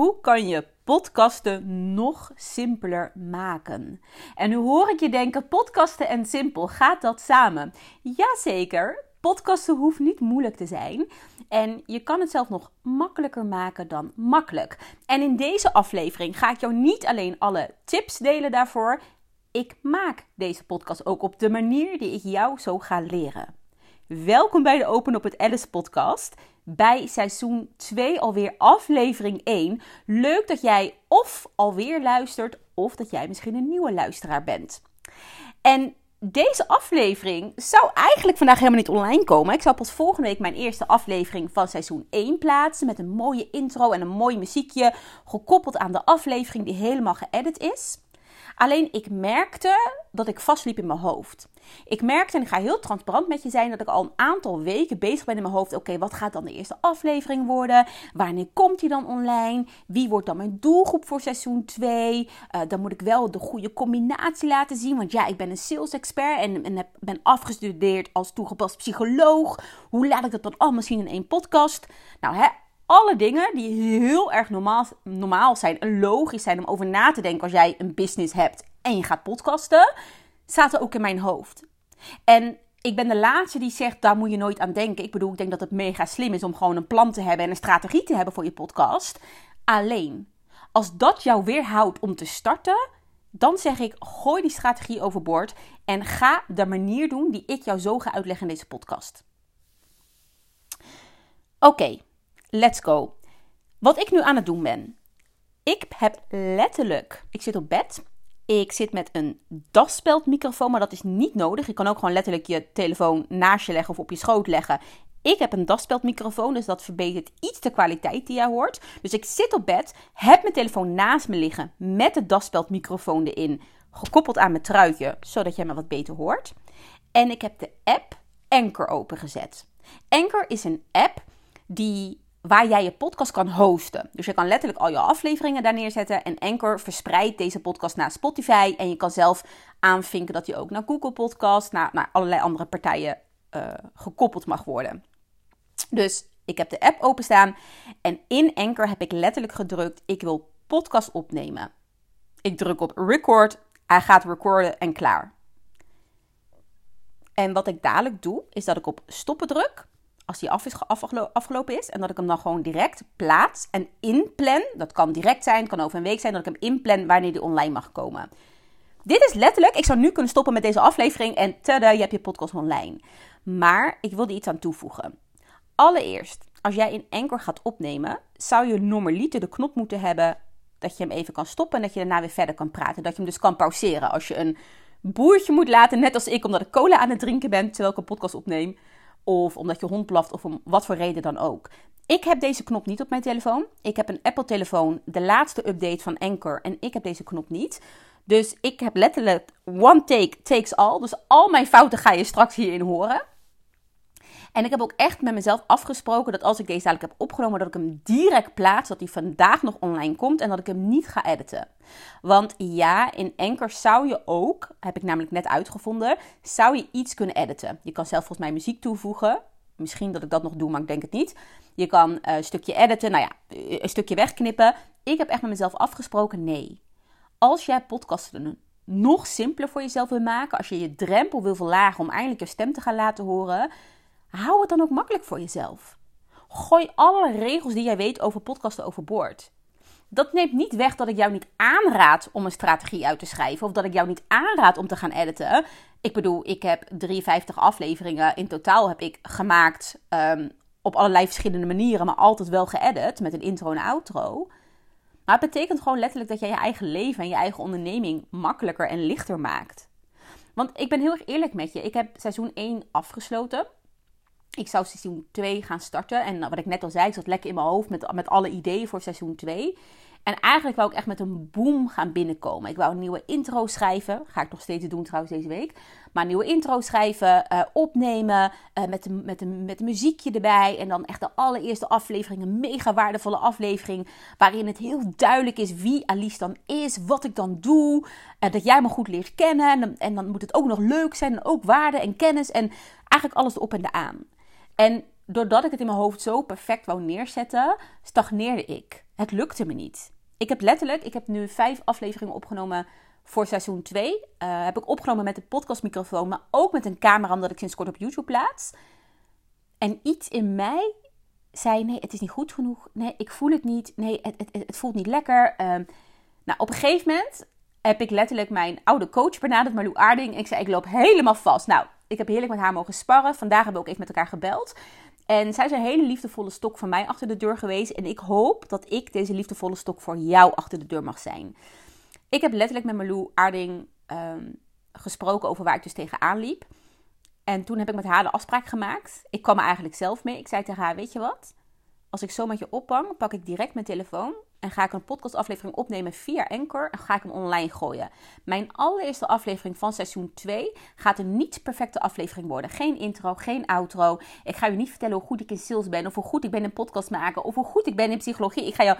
Hoe kan je podcasten nog simpeler maken? En nu hoor ik je denken: podcasten en simpel, gaat dat samen? Jazeker, podcasten hoeft niet moeilijk te zijn. En je kan het zelf nog makkelijker maken dan makkelijk. En in deze aflevering ga ik jou niet alleen alle tips delen daarvoor. Ik maak deze podcast ook op de manier die ik jou zo ga leren. Welkom bij de Open op het Alice podcast bij seizoen 2 alweer aflevering 1. Leuk dat jij of alweer luistert of dat jij misschien een nieuwe luisteraar bent. En deze aflevering zou eigenlijk vandaag helemaal niet online komen. Ik zou pas volgende week mijn eerste aflevering van seizoen 1 plaatsen. Met een mooie intro en een mooi muziekje. Gekoppeld aan de aflevering die helemaal geëdit is. Alleen ik merkte dat ik vastliep in mijn hoofd. Ik merkte, en ik ga heel transparant met je zijn, dat ik al een aantal weken bezig ben in mijn hoofd. Oké, wat gaat dan de eerste aflevering worden? Wanneer komt die dan online? Wie wordt dan mijn doelgroep voor seizoen 2? Uh, eh, dan moet ik wel de goede combinatie laten zien. Want ja, ik ben een sales expert en, en ben afgestudeerd als toegepast psycholoog. Hoe laat ik dat dan allemaal zien in één podcast? Nou, hè, alle dingen die heel erg normaal, normaal zijn en logisch zijn om over na te denken als jij een business hebt en je gaat podcasten, zaten ook in mijn hoofd. En ik ben de laatste die zegt, daar moet je nooit aan denken. Ik bedoel, ik denk dat het mega slim is om gewoon een plan te hebben en een strategie te hebben voor je podcast. Alleen, als dat jou weerhoudt om te starten, dan zeg ik, gooi die strategie overboord en ga de manier doen die ik jou zo ga uitleggen in deze podcast. Oké, let's go. Wat ik nu aan het doen ben. Ik heb letterlijk, ik zit op bed. Ik zit met een daspeldmicrofoon, maar dat is niet nodig. Je kan ook gewoon letterlijk je telefoon naast je leggen of op je schoot leggen. Ik heb een daspeldmicrofoon, dus dat verbetert iets de kwaliteit die jij hoort. Dus ik zit op bed, heb mijn telefoon naast me liggen met de daspeldmicrofoon erin, gekoppeld aan mijn truitje, zodat jij me wat beter hoort. En ik heb de app Anchor opengezet. Anchor is een app die waar jij je podcast kan hosten. Dus je kan letterlijk al je afleveringen daar neerzetten. En Anchor verspreidt deze podcast naar Spotify. En je kan zelf aanvinken dat je ook naar Google Podcast, naar, naar allerlei andere partijen uh, gekoppeld mag worden. Dus ik heb de app openstaan. En in Anchor heb ik letterlijk gedrukt: ik wil podcast opnemen. Ik druk op record. Hij gaat recorden en klaar. En wat ik dadelijk doe, is dat ik op stoppen druk als die af is, afgelopen is. En dat ik hem dan gewoon direct plaats en inplan. Dat kan direct zijn, kan over een week zijn. Dat ik hem inplan wanneer die online mag komen. Dit is letterlijk, ik zou nu kunnen stoppen met deze aflevering en tada, je hebt je podcast online. Maar ik wilde iets aan toevoegen. Allereerst, als jij in Anchor gaat opnemen, zou je normaliter de knop moeten hebben dat je hem even kan stoppen en dat je daarna weer verder kan praten. Dat je hem dus kan pauzeren. Als je een boertje moet laten, net als ik, omdat ik cola aan het drinken ben terwijl ik een podcast opneem, of omdat je hond blaft of om wat voor reden dan ook. Ik heb deze knop niet op mijn telefoon. Ik heb een Apple-telefoon, de laatste update van Anchor, en ik heb deze knop niet. Dus ik heb letterlijk one take takes all. Dus al mijn fouten ga je straks hierin horen. En ik heb ook echt met mezelf afgesproken dat als ik deze dadelijk heb opgenomen, dat ik hem direct plaats, dat hij vandaag nog online komt en dat ik hem niet ga editen. Want ja, in Anchor zou je ook, heb ik namelijk net uitgevonden, zou je iets kunnen editen. Je kan zelf volgens mij muziek toevoegen. Misschien dat ik dat nog doe, maar ik denk het niet. Je kan eh, een stukje editen, nou ja, een stukje wegknippen. Ik heb echt met mezelf afgesproken, nee. Als jij podcasten nog simpeler voor jezelf wil maken, als je je drempel wil verlagen om eindelijk je stem te gaan laten horen, hou het dan ook makkelijk voor jezelf. Gooi alle regels die jij weet over podcasten overboord. Dat neemt niet weg dat ik jou niet aanraad om een strategie uit te schrijven. Of dat ik jou niet aanraad om te gaan editen. Ik bedoel, ik heb 53 afleveringen in totaal heb ik gemaakt. Um, op allerlei verschillende manieren, maar altijd wel geëdit met een intro en outro. Maar het betekent gewoon letterlijk dat jij je eigen leven en je eigen onderneming makkelijker en lichter maakt. Want ik ben heel erg eerlijk met je. Ik heb seizoen 1 afgesloten ik zou seizoen 2 gaan starten. En wat ik net al zei, ik zat lekker in mijn hoofd met, met alle ideeën voor seizoen 2. En eigenlijk wou ik echt met een boom gaan binnenkomen. Ik wou een nieuwe intro schrijven. Ga ik nog steeds doen trouwens deze week. Maar een nieuwe intro schrijven, uh, opnemen uh, met, een, met, een, met muziekje erbij. En dan echt de allereerste aflevering, een mega waardevolle aflevering. Waarin het heel duidelijk is wie Alice dan is, wat ik dan doe. Uh, dat jij me goed leert kennen. En, en dan moet het ook nog leuk zijn. En ook waarde en kennis. En eigenlijk alles erop en aan. En doordat ik het in mijn hoofd zo perfect wou neerzetten, stagneerde ik. Het lukte me niet. Ik heb letterlijk, ik heb nu vijf afleveringen opgenomen voor seizoen 2. Uh, heb ik opgenomen met een podcastmicrofoon, maar ook met een camera, omdat ik sinds kort op YouTube plaats. En iets in mij zei: nee, het is niet goed genoeg. Nee, ik voel het niet. Nee, het, het, het voelt niet lekker. Um, nou, op een gegeven moment heb ik letterlijk mijn oude coach benaderd, Marlou Aarding. Ik zei: ik loop helemaal vast. Nou, ik heb heerlijk met haar mogen sparren. Vandaag hebben we ook even met elkaar gebeld. En zij is een hele liefdevolle stok voor mij achter de deur geweest. En ik hoop dat ik deze liefdevolle stok voor jou achter de deur mag zijn. Ik heb letterlijk met Marlou Aarding um, gesproken over waar ik dus tegenaan liep. En toen heb ik met haar de afspraak gemaakt. Ik kwam er eigenlijk zelf mee. Ik zei tegen haar: Weet je wat? Als ik zo met je ophang, pak ik direct mijn telefoon en ga ik een podcastaflevering opnemen via Anchor en ga ik hem online gooien. Mijn allereerste aflevering van seizoen 2 gaat een niet perfecte aflevering worden. Geen intro, geen outro. Ik ga je niet vertellen hoe goed ik in sales ben of hoe goed ik ben in podcast maken of hoe goed ik ben in psychologie. Ik ga jou,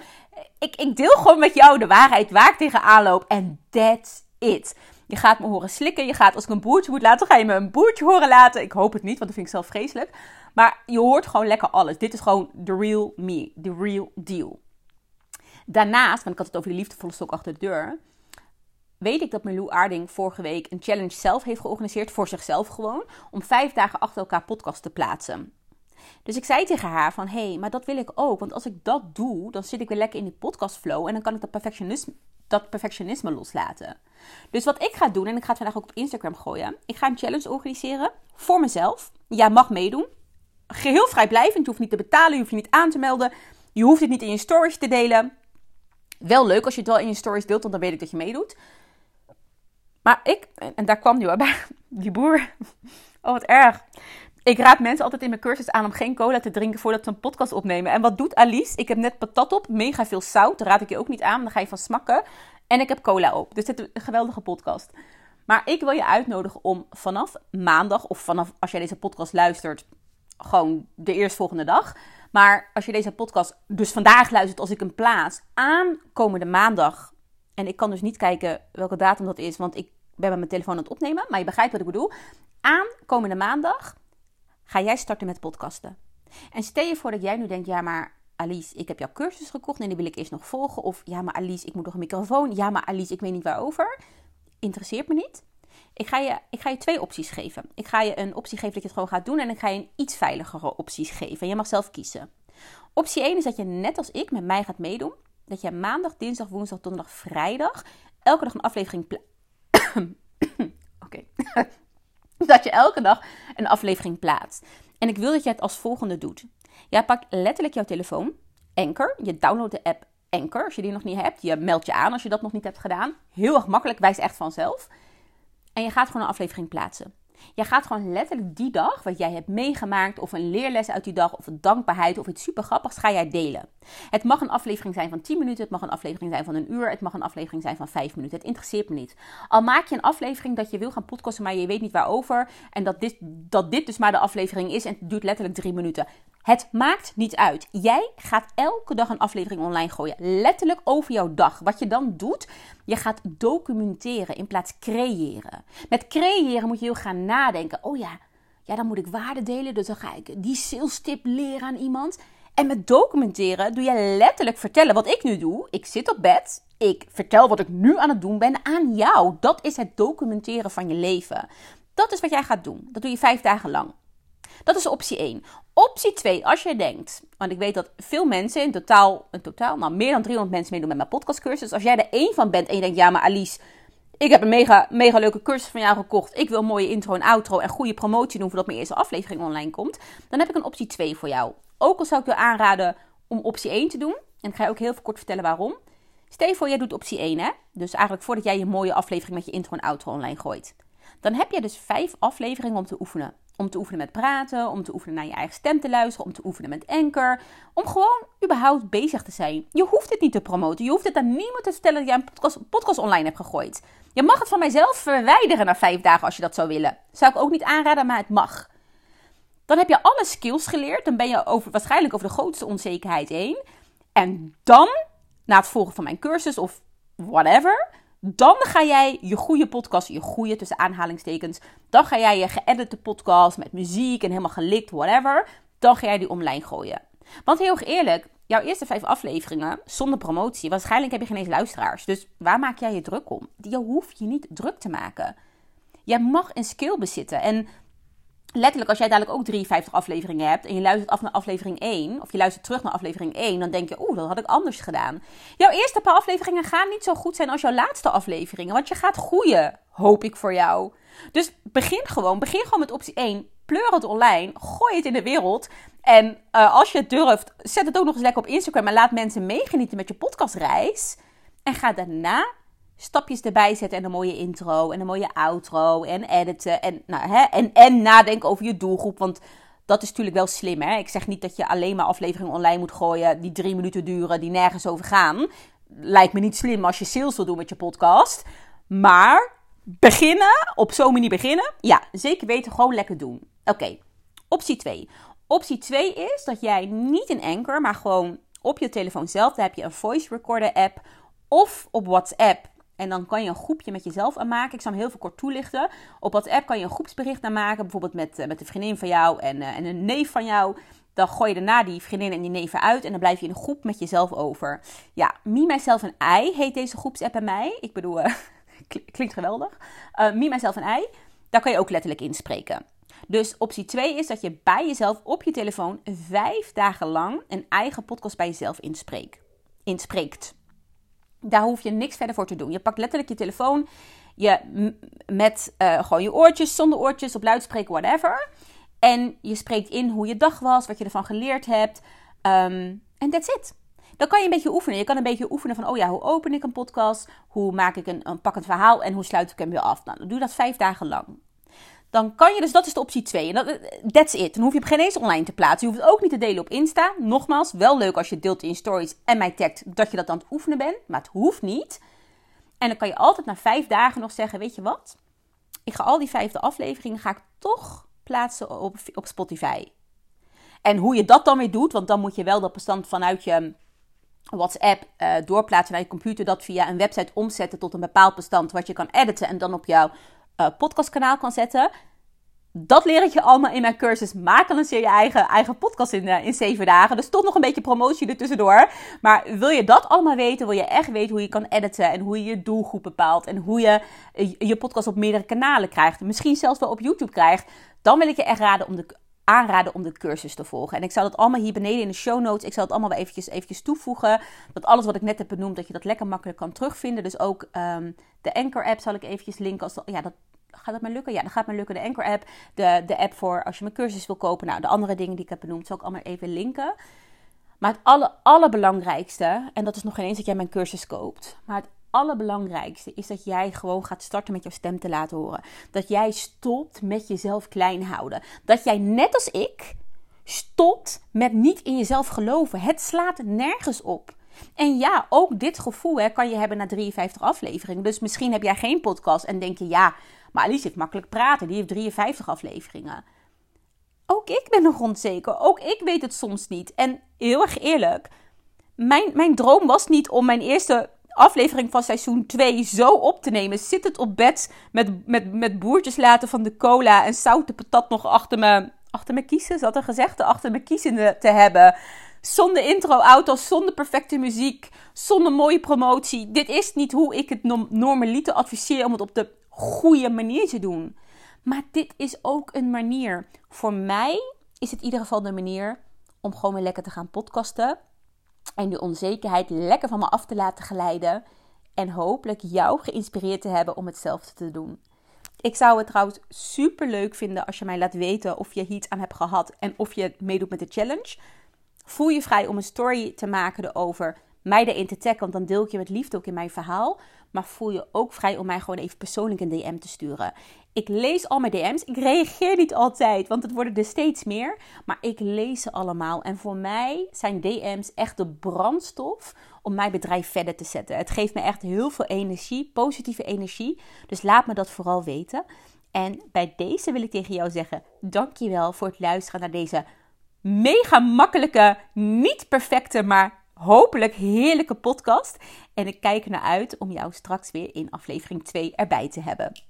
ik, ik deel gewoon met jou de waarheid waar ik tegenaan loop en that's it. Je gaat me horen slikken. Je gaat, als ik een boertje moet laten, ga je me een boertje horen laten. Ik hoop het niet, want dat vind ik zelf vreselijk. Maar je hoort gewoon lekker alles. Dit is gewoon the real me, the real deal. Daarnaast, want ik had het over de liefdevolle stok achter de deur. Weet ik dat Milou Aarding vorige week een challenge zelf heeft georganiseerd. Voor zichzelf gewoon. Om vijf dagen achter elkaar podcast te plaatsen. Dus ik zei tegen haar van, hé, hey, maar dat wil ik ook. Want als ik dat doe, dan zit ik weer lekker in die podcastflow. En dan kan ik dat perfectionisme, dat perfectionisme loslaten. Dus wat ik ga doen, en ik ga het vandaag ook op Instagram gooien. Ik ga een challenge organiseren voor mezelf. Jij mag meedoen. Geheel vrijblijvend. Je hoeft niet te betalen, je hoeft je niet aan te melden. Je hoeft het niet in je stories te delen. Wel leuk als je het wel in je stories deelt, want dan weet ik dat je meedoet. Maar ik, en daar kwam hoor, bij die boer. Oh, wat erg. Ik raad mensen altijd in mijn cursus aan om geen cola te drinken voordat ze een podcast opnemen. En wat doet Alice? Ik heb net patat op, mega veel zout. Raad ik je ook niet aan, dan ga je van smakken. En ik heb cola op. Dus dit is een geweldige podcast. Maar ik wil je uitnodigen om vanaf maandag, of vanaf als jij deze podcast luistert, gewoon de eerstvolgende dag. Maar als je deze podcast dus vandaag luistert als ik hem plaats, aankomende maandag. En ik kan dus niet kijken welke datum dat is, want ik ben met mijn telefoon aan het opnemen. Maar je begrijpt wat ik bedoel. Aankomende maandag ga jij starten met podcasten. En stel je voor dat jij nu denkt, ja maar Alice, ik heb jouw cursus gekocht en die wil ik eerst nog volgen. Of ja maar Alice, ik moet nog een microfoon. Ja maar Alice, ik weet niet waarover. Interesseert me niet. Ik ga, je, ik ga je twee opties geven. Ik ga je een optie geven dat je het gewoon gaat doen. En ik ga je een iets veiligere opties geven. En je mag zelf kiezen. Optie 1 is dat je net als ik met mij gaat meedoen. Dat je maandag, dinsdag, woensdag, donderdag, vrijdag elke dag een aflevering. Oké. dat je elke dag een aflevering plaatst. En ik wil dat je het als volgende doet. Jij pakt letterlijk jouw telefoon, Anchor. Je downloadt de app Anchor als je die nog niet hebt. Je meldt je aan als je dat nog niet hebt gedaan. Heel erg makkelijk, wijst echt vanzelf. En je gaat gewoon een aflevering plaatsen. Je gaat gewoon letterlijk die dag, wat jij hebt meegemaakt, of een leerles uit die dag, of dankbaarheid, of iets super grappigs, ga jij delen. Het mag een aflevering zijn van 10 minuten, het mag een aflevering zijn van een uur, het mag een aflevering zijn van 5 minuten. Het interesseert me niet. Al maak je een aflevering dat je wil gaan podcasten, maar je weet niet waarover, en dat dit, dat dit dus maar de aflevering is en het duurt letterlijk 3 minuten. Het maakt niet uit. Jij gaat elke dag een aflevering online gooien. Letterlijk over jouw dag. Wat je dan doet, je gaat documenteren in plaats creëren. Met creëren moet je heel gaan nadenken. Oh ja, ja, dan moet ik waarde delen. Dus dan ga ik die sales tip leren aan iemand. En met documenteren doe je letterlijk vertellen wat ik nu doe. Ik zit op bed. Ik vertel wat ik nu aan het doen ben aan jou. Dat is het documenteren van je leven. Dat is wat jij gaat doen. Dat doe je vijf dagen lang. Dat is optie 1. Optie 2, als je denkt, want ik weet dat veel mensen in totaal, in totaal nou, meer dan 300 mensen meedoen met mijn podcastcursus. Als jij er één van bent en je denkt, ja maar Alice, ik heb een mega, mega leuke cursus van jou gekocht. Ik wil een mooie intro en outro en goede promotie doen voordat mijn eerste aflevering online komt. Dan heb ik een optie 2 voor jou. Ook al zou ik je aanraden om optie 1 te doen. En ik ga je ook heel kort vertellen waarom. Stel voor, jij doet optie 1 hè. Dus eigenlijk voordat jij je mooie aflevering met je intro en outro online gooit. Dan heb je dus vijf afleveringen om te oefenen. Om te oefenen met praten, om te oefenen naar je eigen stem te luisteren, om te oefenen met anker. Om gewoon überhaupt bezig te zijn. Je hoeft het niet te promoten. Je hoeft het aan niemand te vertellen dat jij een podcast, podcast online hebt gegooid. Je mag het van mijzelf verwijderen na vijf dagen als je dat zou willen. Zou ik ook niet aanraden, maar het mag. Dan heb je alle skills geleerd. Dan ben je over, waarschijnlijk over de grootste onzekerheid heen. En dan, na het volgen van mijn cursus of whatever, dan ga jij je goede podcast, je goede tussen aanhalingstekens, dan ga jij je geëdite podcast met muziek en helemaal gelikt, whatever. dan ga jij die online gooien. Want heel eerlijk, jouw eerste vijf afleveringen zonder promotie, waarschijnlijk heb je geen eens luisteraars. Dus waar maak jij je druk om? Je hoeft je niet druk te maken. Jij mag een skill bezitten. En letterlijk, als jij dadelijk ook 53 afleveringen hebt en je luistert af naar aflevering 1, of je luistert terug naar aflevering 1, dan denk je, oeh, dat had ik anders gedaan. Jouw eerste paar afleveringen gaan niet zo goed zijn als jouw laatste afleveringen, want je gaat groeien, hoop ik voor jou. Dus begin gewoon, begin gewoon met optie 1. Pleur het online, gooi het in de wereld. En uh, als je het durft, zet het ook nog eens lekker op Instagram en laat mensen meegenieten met je podcastreis. En ga daarna stapjes erbij zetten en een mooie intro en een mooie outro en editen en, nou, hè, en, en nadenken over je doelgroep. Want dat is natuurlijk wel slim. Hè? Ik zeg niet dat je alleen maar afleveringen online moet gooien die drie minuten duren, die nergens over gaan. Lijkt me niet slim als je sales wil doen met je podcast. Maar beginnen, op zo'n manier beginnen, ja, zeker weten, gewoon lekker doen. Oké, optie 2. Optie 2 is dat jij niet in Anchor, maar gewoon op je telefoon zelf, daar heb je een voice recorder app of op WhatsApp en dan kan je een groepje met jezelf aanmaken. Ik zal hem heel veel kort toelichten. Op WhatsApp kan je een groepsbericht aanmaken. Bijvoorbeeld met, uh, met de vriendin van jou en, uh, en een neef van jou. Dan gooi je daarna die vriendin en die neven uit. En dan blijf je in een groep met jezelf over. Ja, Me, Myself en I heet deze groepsapp bij mij. Ik bedoel, uh, klinkt geweldig. Me, Myself en I. Daar kan je ook letterlijk inspreken. Dus optie 2 is dat je bij jezelf op je telefoon vijf dagen lang een eigen podcast bij jezelf inspreekt. inspreekt. Daar hoef je niks verder voor te doen. Je pakt letterlijk je telefoon je, met uh, gewoon je oortjes, zonder oortjes, op luidspreker, whatever. En je spreekt in hoe je dag was, wat je ervan geleerd hebt. Um, en that's it. Dan kan je een beetje oefenen. Je kan een beetje oefenen van, oh ja, hoe open ik een podcast? Hoe maak ik een, een pakkend verhaal? En hoe sluit ik hem weer af? Nou, dan doe dat vijf dagen lang. Dan kan je, dus dat is de optie 2. En dat, that's it. Dan hoef je hem geen eens online te plaatsen. Je hoeft het ook niet te delen op Insta. Nogmaals, wel leuk als je het deelt in stories en mij tagt dat je dat aan het oefenen bent. Maar het hoeft niet. En dan kan je altijd na vijf dagen nog zeggen, weet je wat? Ik ga al die vijfde afleveringen ga ik toch plaatsen op, Spotify. En hoe je dat dan weer doet, want dan moet je wel dat bestand vanuit je WhatsApp uh, doorplaatsen naar je computer, dat via een website omzetten tot een bepaald bestand wat je kan editen en dan op jouw uh, podcastkanaal kan zetten. Dat leer ik je allemaal in mijn cursus. Maak dan je eigen, eigen podcast in, uh, in 7 dagen. Dus toch nog een beetje promotie er tussendoor. Maar wil je dat allemaal weten? Wil je echt weten hoe je kan editen en hoe je je doelgroep bepaalt en hoe je uh, je podcast op meerdere kanalen krijgt? Misschien zelfs wel op YouTube krijgt. Dan wil ik je echt raden om de, aanraden om de cursus te volgen. En ik zal het allemaal hier beneden in de show notes. Ik zal het allemaal wel eventjes, eventjes toevoegen. Dat alles wat ik net heb benoemd, dat je dat lekker makkelijk kan terugvinden. Dus ook um, de Anchor app zal ik eventjes linken. Als, ja, dat, gaat dat maar lukken? Ja, dat gaat maar lukken. De Anchor app, de, de app voor als je mijn cursus wil kopen. Nou, de andere dingen die ik heb benoemd, zal ik allemaal even linken. Maar het alle, allerbelangrijkste, en dat is nog geen eens dat jij mijn cursus koopt. Maar het allerbelangrijkste is dat jij gewoon gaat starten met jouw stem te laten horen. Dat jij stopt met jezelf klein houden. Dat jij net als ik stopt met niet in jezelf geloven. Het slaat nergens op. En ja, ook dit gevoel hè, kan je hebben na 53 afleveringen. Dus misschien heb jij geen podcast en denk je, ja, maar Alice heeft makkelijk praten. Die heeft 53 afleveringen. Ook ik ben nog onzeker. Ook ik weet het soms niet. En heel erg eerlijk, mijn, mijn droom was niet om mijn eerste aflevering van seizoen 2 zo op te nemen. Zit het op bed met, met, met boertjes laten van de cola en zoute patat nog achter me, achter me kiezen. Zat er gezegd, achter me kiezen te hebben. Zonder intro-auto's, zonder perfecte muziek, zonder mooie promotie. Dit is niet hoe ik het normaliter adviseer om het op de goede manier te doen. Maar dit is ook een manier. Voor mij is het in ieder geval de manier om gewoon weer lekker te gaan podcasten. En die onzekerheid lekker van me af te laten glijden. En hopelijk jou geïnspireerd te hebben om hetzelfde te doen. Ik zou het trouwens super leuk vinden als je mij laat weten of je hier iets aan hebt gehad en of je meedoet met de challenge. Voel je vrij om een story te maken erover, mij erin te taggen, want dan deel ik je met liefde ook in mijn verhaal. Maar voel je ook vrij om mij gewoon even persoonlijk een DM te sturen. Ik lees al mijn DM's. Ik reageer niet altijd, want het worden er steeds meer. Maar ik lees ze allemaal. En voor mij zijn DM's echt de brandstof om mijn bedrijf verder te zetten. Het geeft me echt heel veel energie, positieve energie. Dus laat me dat vooral weten. En bij deze wil ik tegen jou zeggen: dankjewel voor het luisteren naar deze mega makkelijke, niet perfecte, maar hopelijk heerlijke podcast. En ik kijk ernaar uit om jou straks weer in aflevering 2 erbij te hebben.